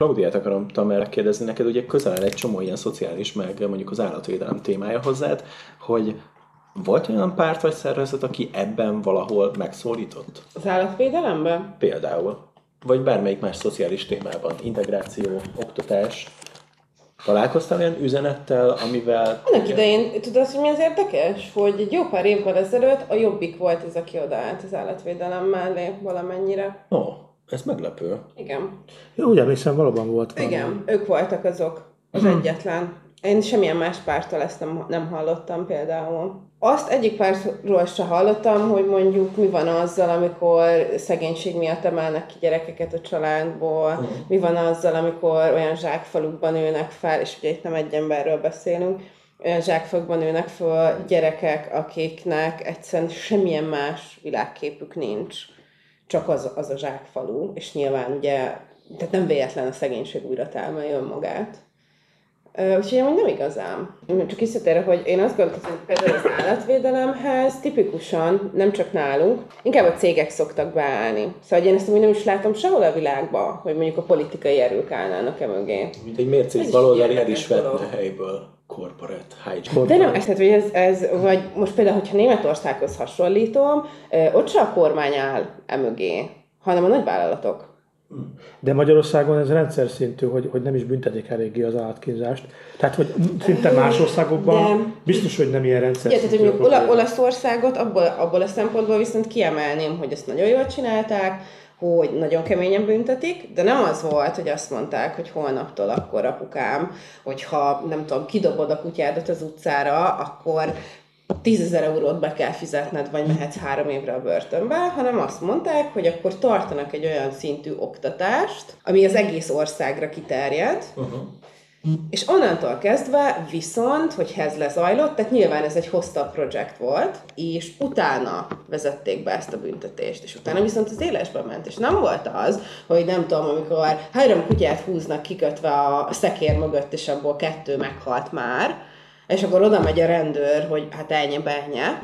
Klaudiát akartam erre kérdezni neked, ugye közel egy csomó ilyen szociális, meg mondjuk az állatvédelem témája hozzád, hogy volt olyan párt vagy szervezet, aki ebben valahol megszólított? Az állatvédelemben? Például. Vagy bármelyik más szociális témában. Integráció, oktatás. Találkoztál olyan üzenettel, amivel... Annak idején, tudod, hogy mi az érdekes? Hogy egy jó pár évvel ezelőtt a Jobbik volt az, aki odaállt az állatvédelem mellé valamennyire. Ó, oh, ez meglepő. Igen. Jó, úgy emlékszem, valóban volt valami. Igen, ők voltak azok. Az hmm. egyetlen. Én semmilyen más pártól ezt nem, nem hallottam például. Azt egyik pártról se hallottam, hogy mondjuk mi van azzal, amikor szegénység miatt emelnek ki gyerekeket a családból, uh-huh. mi van azzal, amikor olyan zsákfalukban nőnek fel, és ugye itt nem egy emberről beszélünk, olyan zsákfalukban nőnek fel gyerekek, akiknek egyszerűen semmilyen más világképük nincs, csak az, az a zsákfalu, és nyilván ugye, tehát nem véletlen a szegénység újra támolja önmagát. Úgyhogy én nem igazán. Csak visszatérve, hogy én azt gondolom, hogy például az állatvédelemhez tipikusan, nem csak nálunk, inkább a cégek szoktak beállni. Szóval én ezt úgy nem is látom sehol a világban, hogy mondjuk a politikai erők állnának e mögé. Mint egy mércés baloldali el is vetne helyből corporate hygiene. De nem, ez, tehát, hogy ez, ez, vagy most például, hogyha Németországhoz hasonlítom, ott se a kormány áll emögé, hanem a nagyvállalatok. De Magyarországon ez rendszer szintű, hogy, hogy nem is büntetik eléggé az állatkínzást. Tehát, hogy szinte más országokban de... biztos, hogy nem ilyen rendszer ja, szintű. Tehát, hogy Ola- Olaszországot abból, abból a szempontból viszont kiemelném, hogy ezt nagyon jól csinálták, hogy nagyon keményen büntetik, de nem az volt, hogy azt mondták, hogy holnaptól akkor apukám, hogyha nem tudom, kidobod a kutyádat az utcára, akkor tízezer eurót be kell fizetned, vagy mehetsz három évre a börtönbe, hanem azt mondták, hogy akkor tartanak egy olyan szintű oktatást, ami az egész országra kiterjed, uh-huh. És onnantól kezdve viszont, hogy ez lezajlott, tehát nyilván ez egy hosszabb projekt volt, és utána vezették be ezt a büntetést, és utána viszont az élesbe ment, és nem volt az, hogy nem tudom, amikor három kutyát húznak kikötve a szekér mögött, és abból kettő meghalt már, és akkor oda megy a rendőr, hogy hát ennyi benye.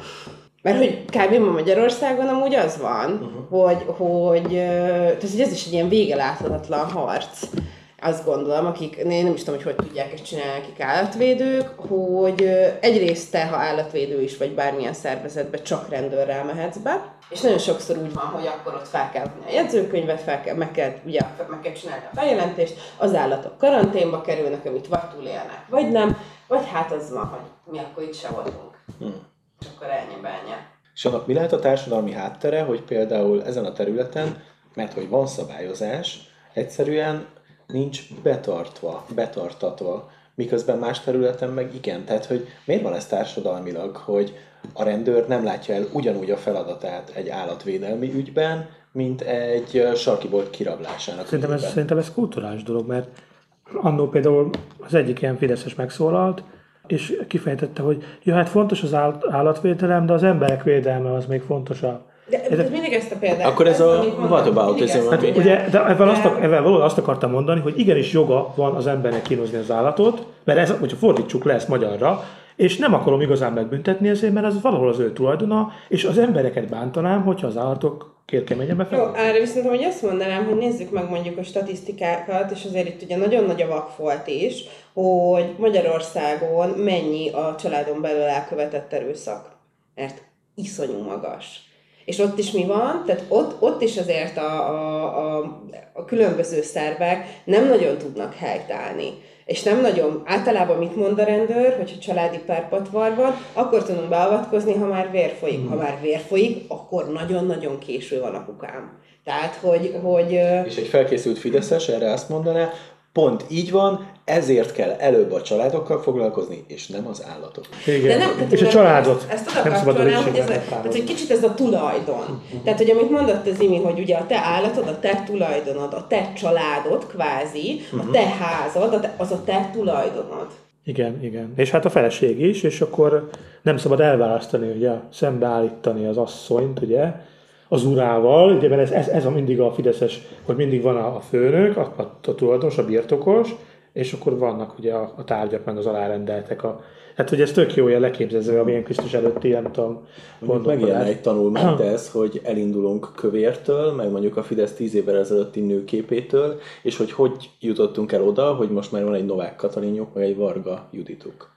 Mert hogy kb. ma Magyarországon amúgy az van, uh-huh. hogy, hogy, tehát, hogy ez is egy ilyen vége láthatatlan harc azt gondolom, akik, én nem is tudom, hogy hogy tudják ezt csinálni, akik állatvédők, hogy egyrészt te, ha állatvédő is vagy bármilyen szervezetbe, csak rendőrrel mehetsz be, és nagyon sokszor úgy van, hogy akkor ott fel kell venni a jegyzőkönyvet, fel kell, meg, kell, ugye, meg kell csinálni a feljelentést, az állatok karanténba kerülnek, amit vagy túlélnek, vagy nem, vagy hát az van, hogy mi akkor itt se voltunk. Hmm. És akkor ennyi ennyi. És annak mi lehet a társadalmi háttere, hogy például ezen a területen, mert hogy van szabályozás, egyszerűen nincs betartva, betartatva, miközben más területen meg igen. Tehát, hogy miért van ez társadalmilag, hogy a rendőr nem látja el ugyanúgy a feladatát egy állatvédelmi ügyben, mint egy sarki bolt kirablásának szerintem ez, szerintem ez kulturális dolog, mert annó például az egyik ilyen Fideszes megszólalt, és kifejtette, hogy ja, hát fontos az állatvédelem, de az emberek védelme az még fontosabb. De, de ez mindig ezt a példát. Akkor ez a whataboutism. Hát, ugye, de ezzel, azt, valóban azt akartam mondani, hogy igenis joga van az embernek kínozni az állatot, mert ez, hogyha fordítsuk le ezt magyarra, és nem akarom igazán megbüntetni ezért, mert az valahol az ő tulajdona, és az embereket bántanám, hogyha az állatok kérkeményen befelé. Jó, erre viszont hogy azt mondanám, hogy nézzük meg mondjuk a statisztikákat, és azért itt ugye nagyon nagy a vakfolt is, hogy Magyarországon mennyi a családon belül elkövetett erőszak. Mert iszonyú magas. És ott is mi van? Tehát ott, ott is azért a, a, a, a különböző szervek nem nagyon tudnak helytállni. És nem nagyon, általában mit mond a rendőr, hogyha családi párpatvar van, akkor tudunk beavatkozni, ha már vér folyik. Ha már vér folyik, akkor nagyon-nagyon késő van apukám. Tehát, hogy, hogy... És egy felkészült Fideszes erre azt mondaná, pont így van, ezért kell előbb a családokkal foglalkozni, és nem az állatok. Igen. De nem, tehát, és a családot. Ezt oda nem szabad hogy, ez, tehát, hogy kicsit ez a tulajdon. Tehát, hogy amit mondott az Imi, hogy ugye a te állatod, a te tulajdonod, a te családod kvázi, a mhm. te házad, a te, az a te tulajdonod. Igen, igen. És hát a feleség is, és akkor nem szabad elválasztani, ugye, szembeállítani az asszonyt, ugye, az urával, ugye, ez, ez, ez a mindig a fideszes, hogy mindig van a, a főnök, a, a, a tulajdonos, a birtokos, és akkor vannak ugye a, a tárgyak, meg az alárendeltek. A, hát, hogy ez tök jó, hogy leképzező, amilyen Krisztus előtti, nem tudom, megjelenne egy tanulmányt ez, hogy elindulunk kövértől, meg mondjuk a Fidesz tíz évvel ezelőtti nőképétől, és hogy hogy jutottunk el oda, hogy most már van egy Novák Katalinjuk, meg egy Varga Judituk.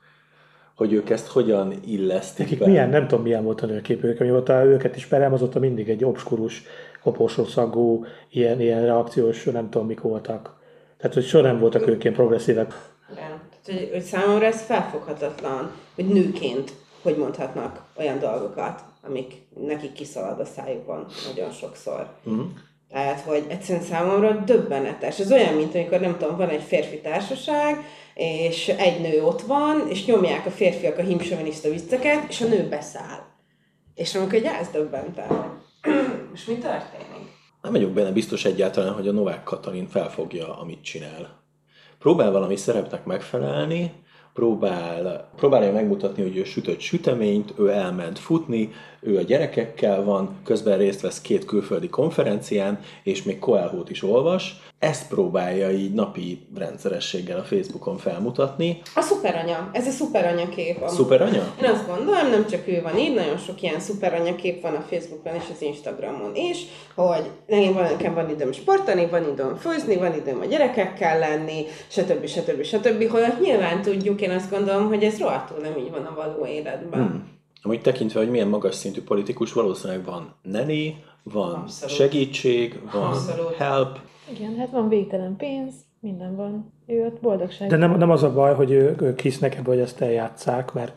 Hogy ők ezt hogyan illesztik Nekik be. milyen, nem tudom milyen volt a nőképük, mióta őket ismerem, azóta mindig egy obskurus, koporsó szagú, ilyen, ilyen reakciós, nem tudom mik voltak. Tehát, hogy soha nem voltak ők ilyen progresszívek. Igen. Tehát, hogy, hogy számomra ez felfoghatatlan, hogy nőként hogy mondhatnak olyan dolgokat, amik nekik kiszalad a szájukon nagyon sokszor. Mhm. Tehát, hogy egyszerűen számomra döbbenetes. Ez olyan, mint amikor nem tudom, van egy férfi társaság, és egy nő ott van, és nyomják a férfiak a himsoviniszta vicceket, és a nő beszáll. És amikor egy állsz döbbentem. Most mi történik? Nem vagyok benne biztos egyáltalán, hogy a Novák Katalin felfogja, amit csinál. Próbál valami szerepnek megfelelni, próbál, próbálja megmutatni, hogy ő sütött süteményt, ő elment futni, ő a gyerekekkel van, közben részt vesz két külföldi konferencián, és még Coelho-t is olvas. Ezt próbálja így napi rendszerességgel a Facebookon felmutatni. A szuperanya. Ez a szuperanya kép. amúgy. Szuperanya? Én azt gondolom, nem csak ő van így, nagyon sok ilyen szuperanya kép van a Facebookon és az Instagramon is, hogy nekem van, nekem van időm sportolni, van időm főzni, van időm a gyerekekkel lenni, stb. stb. stb. Hogy nyilván tudjuk, én azt gondolom, hogy ez rohadtul nem így van a való életben. Hmm. Amúgy tekintve, hogy milyen magas szintű politikus, valószínűleg van neni, van Abszolút. segítség, van Abszolút. help. Igen, hát van végtelen pénz, minden van. Ő ott boldogság. De nem, nem az a baj, hogy ők, ők hisznek ebbe, hogy ezt eljátszák, mert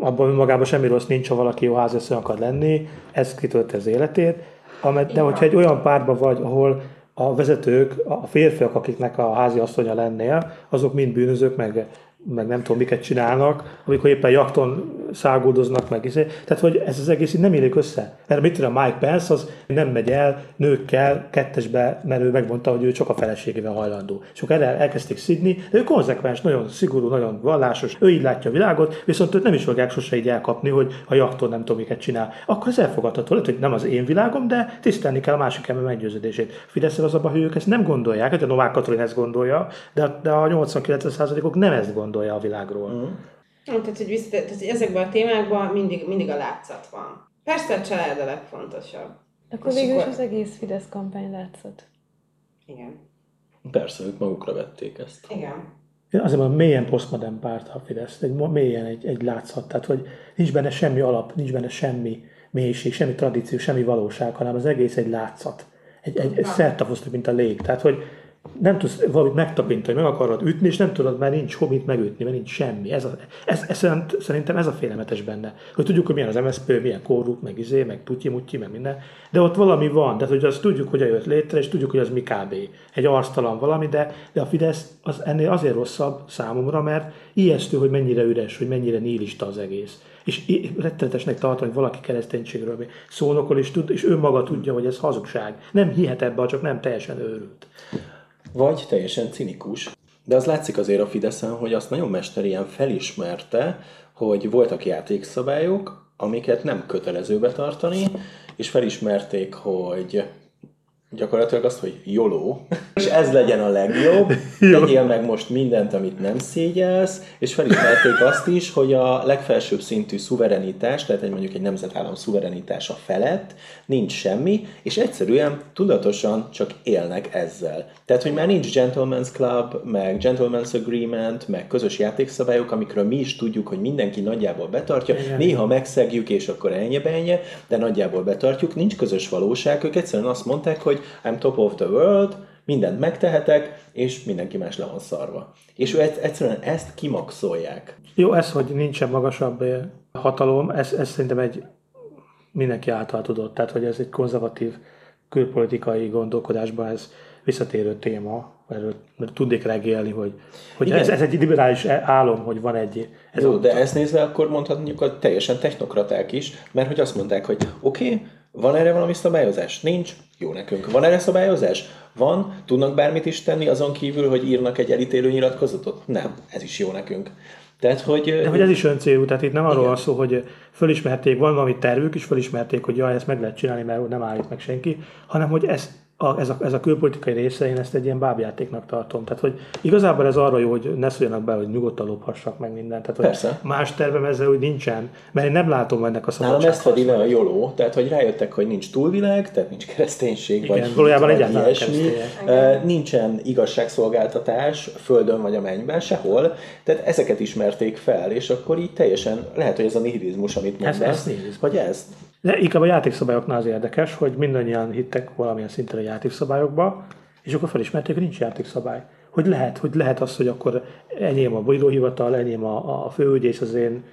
abban magában semmi rossz nincs, ha valaki jó házasszony akar lenni, ez kitölti az életét. Amet, de hogyha egy olyan párban vagy, ahol a vezetők, a férfiak, akiknek a házi asszonya lennél, azok mind bűnözők, meg, meg nem tudom, miket csinálnak, amikor éppen jakton száguldoznak meg. izé. Tehát, hogy ez az egész így nem illik össze. Mert mit tudom, Mike Pence az nem megy el nőkkel kettesbe, mert ő megmondta, hogy ő csak a feleségével hajlandó. És akkor el, elkezdték szidni, de ő konzekvens, nagyon szigorú, nagyon vallásos, ő így látja a világot, viszont őt nem is fogják sose így elkapni, hogy a jakton nem tudom, miket csinál. Akkor ez elfogadható, lehet, hogy nem az én világom, de tisztelni kell a másik ember meggyőződését. Fidesz az a baj, hogy ők ezt nem gondolják, hogy a Novák Katalin ezt gondolja, de, de a 89%-ok nem ezt gondolja a világról. Mm. Nem, tehát, hogy, vissza, tehát, hogy ezekben a témákban mindig, mindig a látszat van. Persze a család a legfontosabb. Akkor És végül is akkor- az egész Fidesz kampány látszott. Igen. Persze, ők magukra vették ezt. Igen. Én azért mondom, mélyen posztmodern párt a Fidesz, egy, mélyen egy, egy látszat, tehát hogy nincs benne semmi alap, nincs benne semmi mélység, semmi tradíció, semmi valóság, hanem az egész egy látszat. Egy, egy, egy szertafosztó, mint a lég. Tehát, hogy nem tudsz valamit megtapintani, meg akarod ütni, és nem tudod, mert nincs homit megütni, mert nincs semmi. Ez, a, ez, ez szerint- szerintem ez a félelmetes benne. Hogy tudjuk, hogy milyen az MSZP, milyen korrupt, meg izé, meg putyi mutyi, meg minden. De ott valami van, tehát hogy azt tudjuk, hogy jött létre, és tudjuk, hogy az mi kb. Egy arctalan valami, de, de a Fidesz az ennél azért rosszabb számomra, mert ijesztő, hogy mennyire üres, hogy mennyire nihilista az egész. És rettenetesnek tartom, hogy valaki kereszténységről szónokol, és, tud, és ő maga tudja, hogy ez hazugság. Nem hihet ebbe, csak nem teljesen őrült. Vagy teljesen cinikus. De az látszik azért a Fideszen, hogy azt nagyon mesterien felismerte, hogy voltak játékszabályok, amiket nem kötelező betartani, és felismerték, hogy gyakorlatilag azt, hogy YOLO, és ez legyen a legjobb, tegyél meg most mindent, amit nem szégyelsz, és felismerték azt is, hogy a legfelsőbb szintű szuverenitás, tehát egy mondjuk egy nemzetállam szuverenitása felett nincs semmi, és egyszerűen tudatosan csak élnek ezzel. Tehát, hogy már nincs Gentleman's Club, meg Gentleman's Agreement, meg közös játékszabályok, amikről mi is tudjuk, hogy mindenki nagyjából betartja, Igen. néha megszegjük, és akkor ennyi de nagyjából betartjuk, nincs közös valóság, ők egyszerűen azt mondták, hogy I'm top of the world, mindent megtehetek, és mindenki más le van szarva. És ő egy- egyszerűen ezt kimaxolják. Jó, ez, hogy nincsen magasabb eh, hatalom, ez, ez szerintem egy mindenki által tudott, tehát hogy ez egy konzervatív külpolitikai gondolkodásban ez visszatérő téma, erről mert tudnék regélni, hogy, hogy Igen. ez, ez, egy liberális álom, hogy van egy... Ez Jó, de ezt nézve akkor mondhatjuk hogy teljesen technokraták is, mert hogy azt mondták, hogy oké, okay, van erre valami szabályozás? Nincs? Jó nekünk. Van erre szabályozás? Van? Tudnak bármit is tenni azon kívül, hogy írnak egy elítélő nyilatkozatot? Nem. Ez is jó nekünk. Tehát, hogy... de hogy ez is öncélú, tehát itt nem arról van szó, hogy fölismerték, van valami tervük, és fölismerték, hogy jaj, ezt meg lehet csinálni, mert nem állít meg senki, hanem hogy ez a, ez, a, ez a külpolitikai része, én ezt egy ilyen bábjátéknak tartom. Tehát, hogy igazából ez arra jó, hogy ne szóljanak be, hogy nyugodtan lóphassak meg mindent. Tehát, hogy Persze. más tervem ezzel úgy nincsen, mert én nem látom ennek a Nálam szabadság. ezt fedi le a joló, tehát hogy rájöttek, hogy nincs túlvilág, tehát nincs kereszténység, Igen, vagy, valójában egyáltalán ilyesmi. keresztények. Eh, Nincsen igazságszolgáltatás földön vagy a mennyben, sehol, tehát ezeket ismerték fel, és akkor így teljesen, lehet, hogy ez a nihilizmus, amit Ez- mondasz, ez nihilizmus. vagy ez. De inkább a játékszabályoknál az érdekes, hogy mindannyian hittek valamilyen szinten a játékszabályokba, és akkor felismerték, hogy nincs játékszabály. Hogy lehet, hogy lehet az, hogy akkor enyém a bíróhivatal, enyém a, a főügyész az én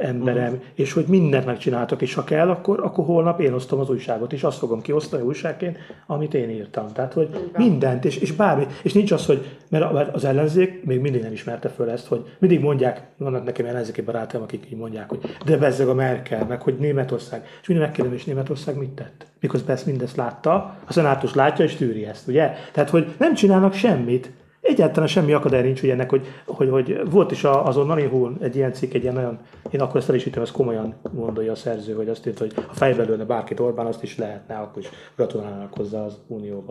emberem, mm. és hogy mindent megcsináltak, és ha kell, akkor, akkor holnap én osztom az újságot, és azt fogom kiosztani újságként, amit én írtam. Tehát, hogy mindent, és, és bármi. És nincs az, hogy, mert mert az ellenzék még mindig nem ismerte föl ezt, hogy mindig mondják, vannak nekem ellenzéki barátaim, akik így mondják, hogy de bezzeg a Merkel, meg hogy Németország. És mindig megkérdem, és Németország mit tett? Miközben ezt mindezt látta, a szenátus látja és tűri ezt, ugye? Tehát, hogy nem csinálnak semmit, Egyáltalán semmi akadály nincs ugye ennek, hogy, hogy, hogy volt is a- azon Nanihul egy ilyen cikk, egy ilyen nagyon, én akkor ezt el is hittem, ezt komolyan gondolja a szerző, hogy azt írta, hogy ha fejbe lőne bárkit Orbán, azt is lehetne, akkor is gratulálnának hozzá az Unióba.